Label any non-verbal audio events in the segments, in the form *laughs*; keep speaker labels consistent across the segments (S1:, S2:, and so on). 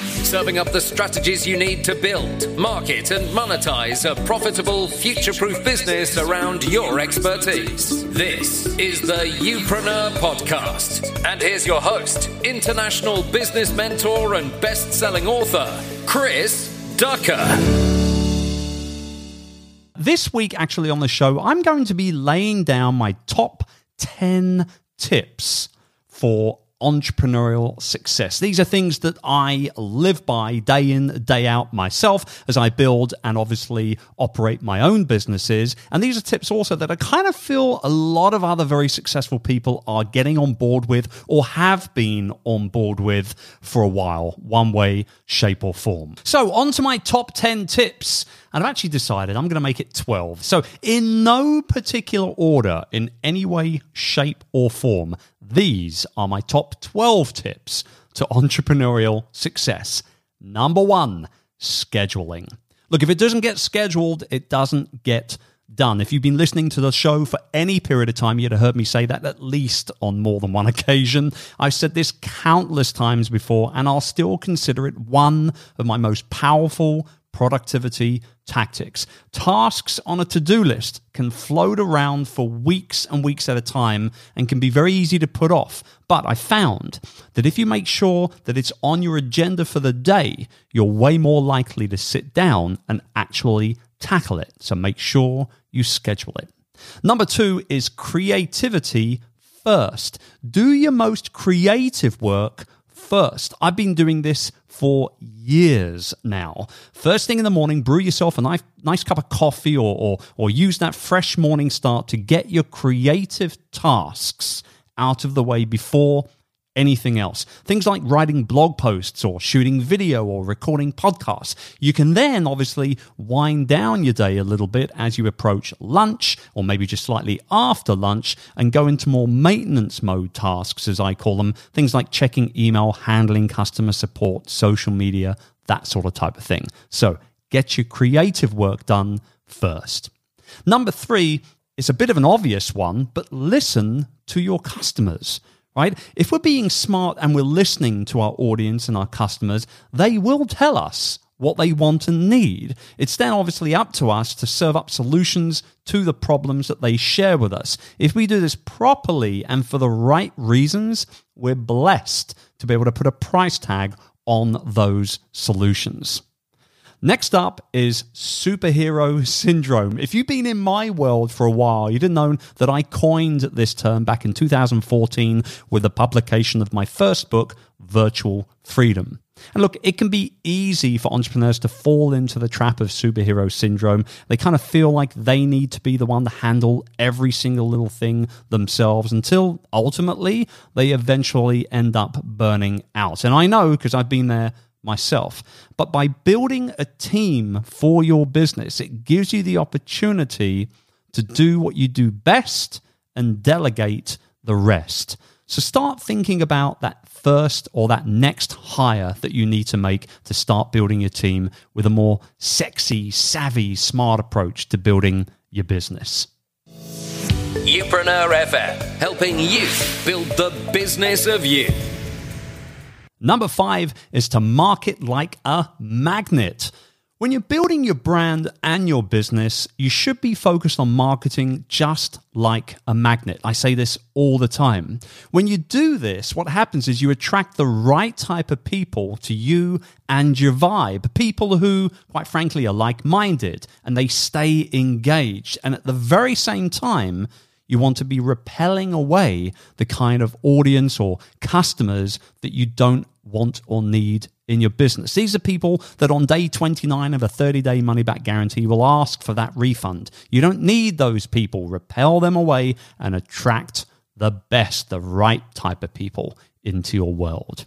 S1: serving up the strategies you need to build, market, and monetize a profitable, future proof business around your expertise. This is the Youpreneur Podcast. And here's your host, international business mentor and best selling author, Chris Ducker.
S2: This week, actually, on the show, I'm going to be laying down my top 10 tips for entrepreneurial success. These are things that I live by day in, day out myself as I build and obviously operate my own businesses. And these are tips also that I kind of feel a lot of other very successful people are getting on board with or have been on board with for a while, one way, shape, or form. So, on to my top 10 tips. And I've actually decided I'm going to make it 12. So, in no particular order, in any way, shape, or form, these are my top 12 tips to entrepreneurial success. Number one, scheduling. Look, if it doesn't get scheduled, it doesn't get done. If you've been listening to the show for any period of time, you'd have heard me say that at least on more than one *laughs* occasion. I've said this countless times before, and I'll still consider it one of my most powerful productivity tactics. Tasks on a to do list can float around for weeks and weeks at a time and can be very easy to put off. But I found that if you make sure that it's on your agenda for the day, you're way more likely to sit down and actually tackle it. So make sure you schedule it. Number two is creativity first. Do your most creative work first. I've been doing this for years now. First thing in the morning, brew yourself a nice, nice cup of coffee or, or, or use that fresh morning start to get your creative tasks out of the way before anything else. Things like writing blog posts or shooting video or recording podcasts. You can then obviously wind down your day a little bit as you approach lunch or maybe just slightly after lunch and go into more maintenance mode tasks, as I call them. Things like checking email, handling customer support, social media, that sort of type of thing. So get your creative work done first. Number three it's a bit of an obvious one, but listen to your customers right? If we're being smart and we're listening to our audience and our customers, they will tell us what they want and need. It's then obviously up to us to serve up solutions to the problems that they share with us. If we do this properly and for the right reasons, we're blessed to be able to put a price tag on those solutions. Next up is superhero syndrome. If you've been in my world for a while, you'd have known that I coined this term back in 2014 with the publication of my first book, Virtual Freedom. And look, it can be easy for entrepreneurs to fall into the trap of superhero syndrome. They kind of feel like they need to be the one to handle every single little thing themselves until ultimately they eventually end up burning out. And I know because I've been there myself. But by building a team for your business, it gives you the opportunity to do what you do best and delegate the rest. So start thinking about that first or that next hire that you need to make to start building your team with a more sexy, savvy, smart approach to building your business.
S1: Youpreneur FM, helping you build the business of you.
S2: Number five is to market like a magnet. When you're building your brand and your business, you should be focused on marketing just like a magnet. I say this all the time. When you do this, what happens is you attract the right type of people to you and your vibe. People who, quite frankly, are like minded and they stay engaged. And at the very same time, you want to be repelling away the kind of audience or customers that you don't want or need in your business. These are people that on day 29 of a 30 day money back guarantee will ask for that refund. You don't need those people. Repel them away and attract the best, the right type of people into your world.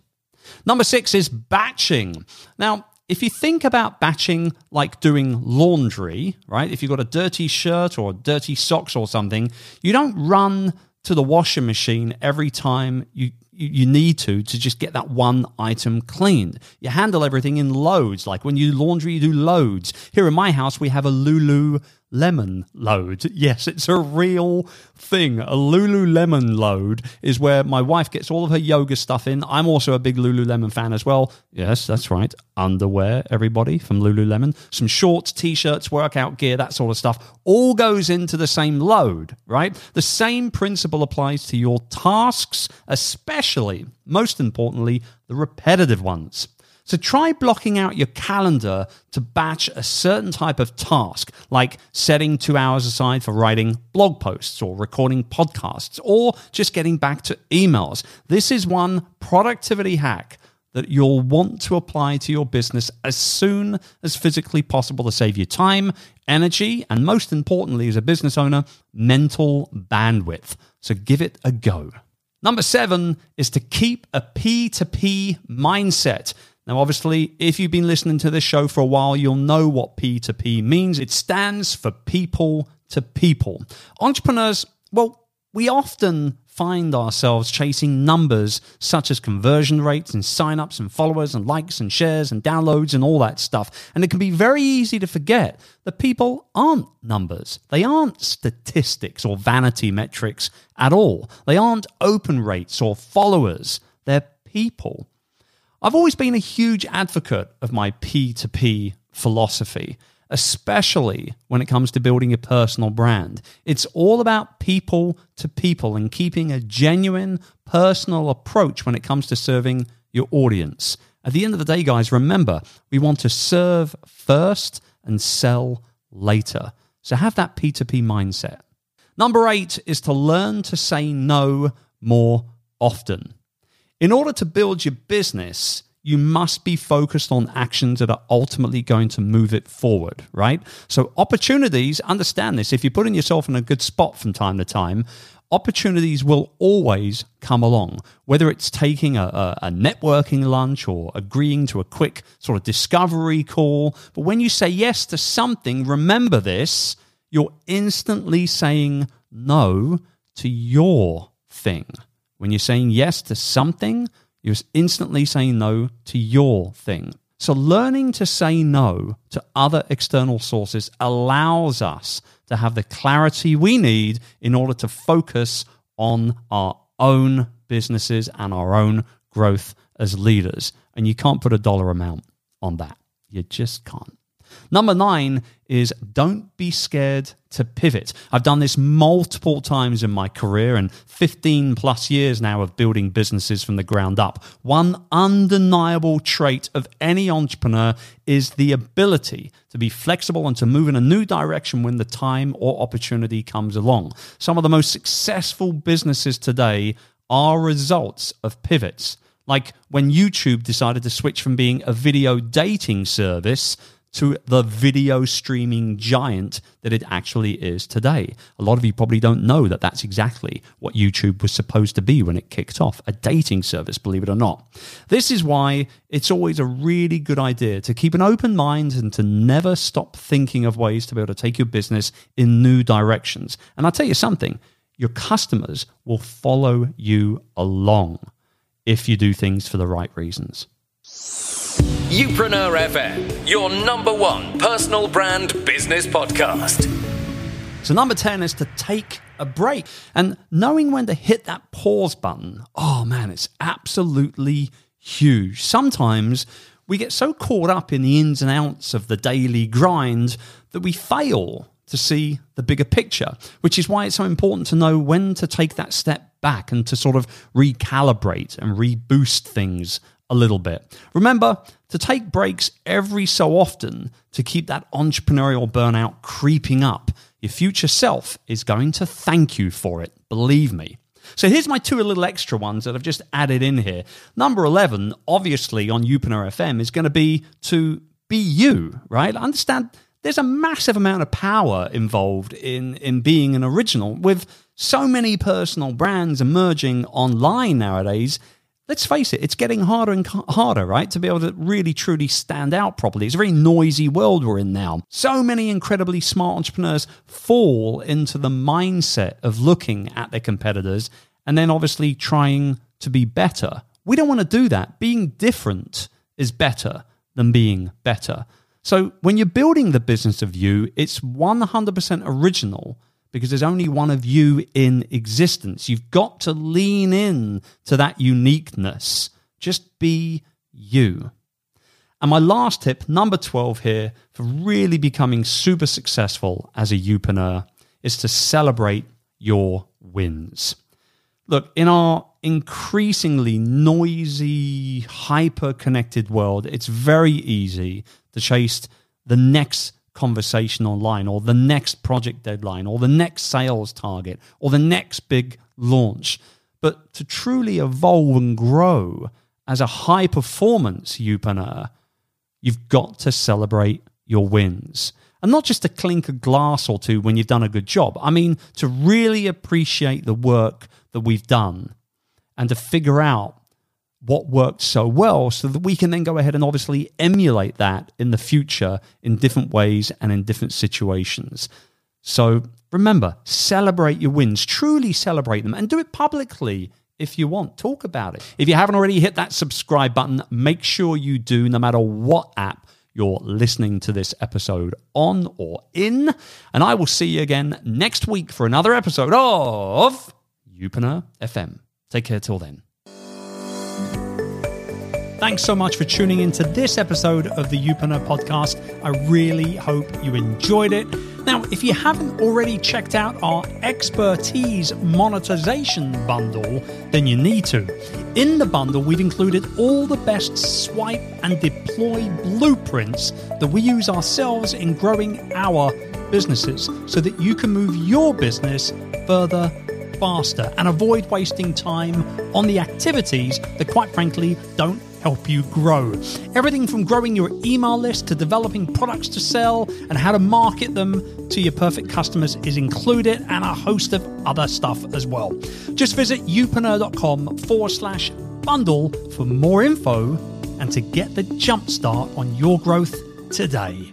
S2: Number six is batching. Now, if you think about batching like doing laundry, right? If you've got a dirty shirt or dirty socks or something, you don't run to the washing machine every time you you need to to just get that one item cleaned. You handle everything in loads. Like when you laundry, you do loads. Here in my house, we have a Lulu lemon load. Yes, it's a real thing. A Lululemon load is where my wife gets all of her yoga stuff in. I'm also a big Lululemon fan as well. Yes, that's right. Underwear, everybody from Lululemon. Some shorts, t shirts, workout gear, that sort of stuff all goes into the same load, right? The same principle applies to your tasks, especially, most importantly, the repetitive ones. So try blocking out your calendar to batch a certain type of task, like setting two hours aside for writing blog posts or recording podcasts or just getting back to emails. This is one productivity hack that you'll want to apply to your business as soon as physically possible to save you time, energy, and most importantly, as a business owner, mental bandwidth. So give it a go. Number seven is to keep a P2P mindset. Now, obviously, if you've been listening to this show for a while, you'll know what P2P means. It stands for people to people. Entrepreneurs, well, we often find ourselves chasing numbers such as conversion rates and signups and followers and likes and shares and downloads and all that stuff. And it can be very easy to forget that people aren't numbers. They aren't statistics or vanity metrics at all. They aren't open rates or followers. They're people. I've always been a huge advocate of my P2P philosophy, especially when it comes to building a personal brand. It's all about people to people and keeping a genuine personal approach when it comes to serving your audience. At the end of the day, guys, remember, we want to serve first and sell later. So have that P2P mindset. Number eight is to learn to say no more often. In order to build your business, you must be focused on actions that are ultimately going to move it forward, right? So, opportunities, understand this. If you're putting yourself in a good spot from time to time, opportunities will always come along, whether it's taking a, a, a, networking lunch or agreeing to a quick sort of discovery call. But when you say yes to something, remember this you're instantly saying no to your thing. When you're saying yes to something, you're instantly saying no to your thing. So, learning to say no to other external sources allows us to have the clarity we need in order to focus on our own businesses and our own growth as leaders. And you can't put a dollar amount on that. You just can't. Number nine is don't be scared to pivot. I've done this multiple times in my career and 15 plus years now of building businesses from the ground up. One undeniable trait of any entrepreneur is the ability to be flexible and to move in a new direction when the time or opportunity comes along. Some of the most successful businesses today are results of pivots. Like when YouTube decided to switch from being a video dating service to the video streaming giant that it actually is today. A lot of you probably don't know that that's exactly what YouTube was supposed to be when it kicked off a dating service, believe it or not. This is why it's always a really good idea to keep an open mind and to never stop thinking of ways to be able to take your business in new directions. And I'll tell you something your customers will follow you along if you do things for the right reasons.
S1: Youpreneur FM, your number one personal brand business podcast.
S2: So, number 10 is to take a break. And knowing when to hit that pause button, oh man, it's absolutely huge. Sometimes we get so caught up in the ins and outs of the daily grind that we fail to see the bigger picture, which is why it's so important to know when to take that step back and to sort of recalibrate and reboost things a little bit. Remember to take breaks every so often to keep that entrepreneurial burnout creeping up. Your future self is going to thank you for it, believe me. So here's my two little extra ones that I've just added in here. Number 11, obviously on Youpreneur FM, is going to be to be you, right? Understand there's a massive amount of power involved in, in being an original. With so many personal brands emerging online nowadays, let's face it, it's getting harder and harder, right? To be able to really truly stand out properly. It's a very noisy world we're in now. So many incredibly smart entrepreneurs fall into the mindset of looking at their competitors and then obviously trying to be better. We don't want to do that. Being different is better than being better. So when you're building the business of you, it's 100% original because there's only one of you in existence. You've got to lean in to that uniqueness. Just be you. And my last tip, number 12 here, for really becoming super successful as a youpreneur is to celebrate your wins. Look, in our increasingly noisy, hyper connected world, it's very easy to chase the next conversation online or the next project deadline or the next sales target or the next big launch. But to truly evolve and grow as a high performance youpreneur, you've got to celebrate your wins. And not just to clink a glass or two when you've done a good job. I mean, to really appreciate the work that we've done and to figure out what worked so well so that we can then go ahead and obviously emulate that in the future in different ways and in different situations. So remember, celebrate your wins, truly celebrate them, and do it publicly if you want. Talk about it. If you haven't already hit that subscribe button, make sure you do, no matter what app you're listening to this episode on or in. And I will see you again next week for another episode of Youpreneur FM. Take care till then. Thanks so much for tuning into this episode of the Youpreneur podcast. I really hope you enjoyed it. Now, if you haven't already checked out our expertise monetization bundle, then you need to. In the bundle, we've included all the best swipe and deploy blueprints that we use ourselves in growing our businesses so that you can move your business further faster and avoid wasting time on the activities that, quite frankly, don't help you grow. Everything from growing your email list to developing products to sell and how to market them to your perfect customers is included, and a host of other stuff as well. Just visit youpreneur.com forward slash bundle for more info and to get the jump start on your growth today.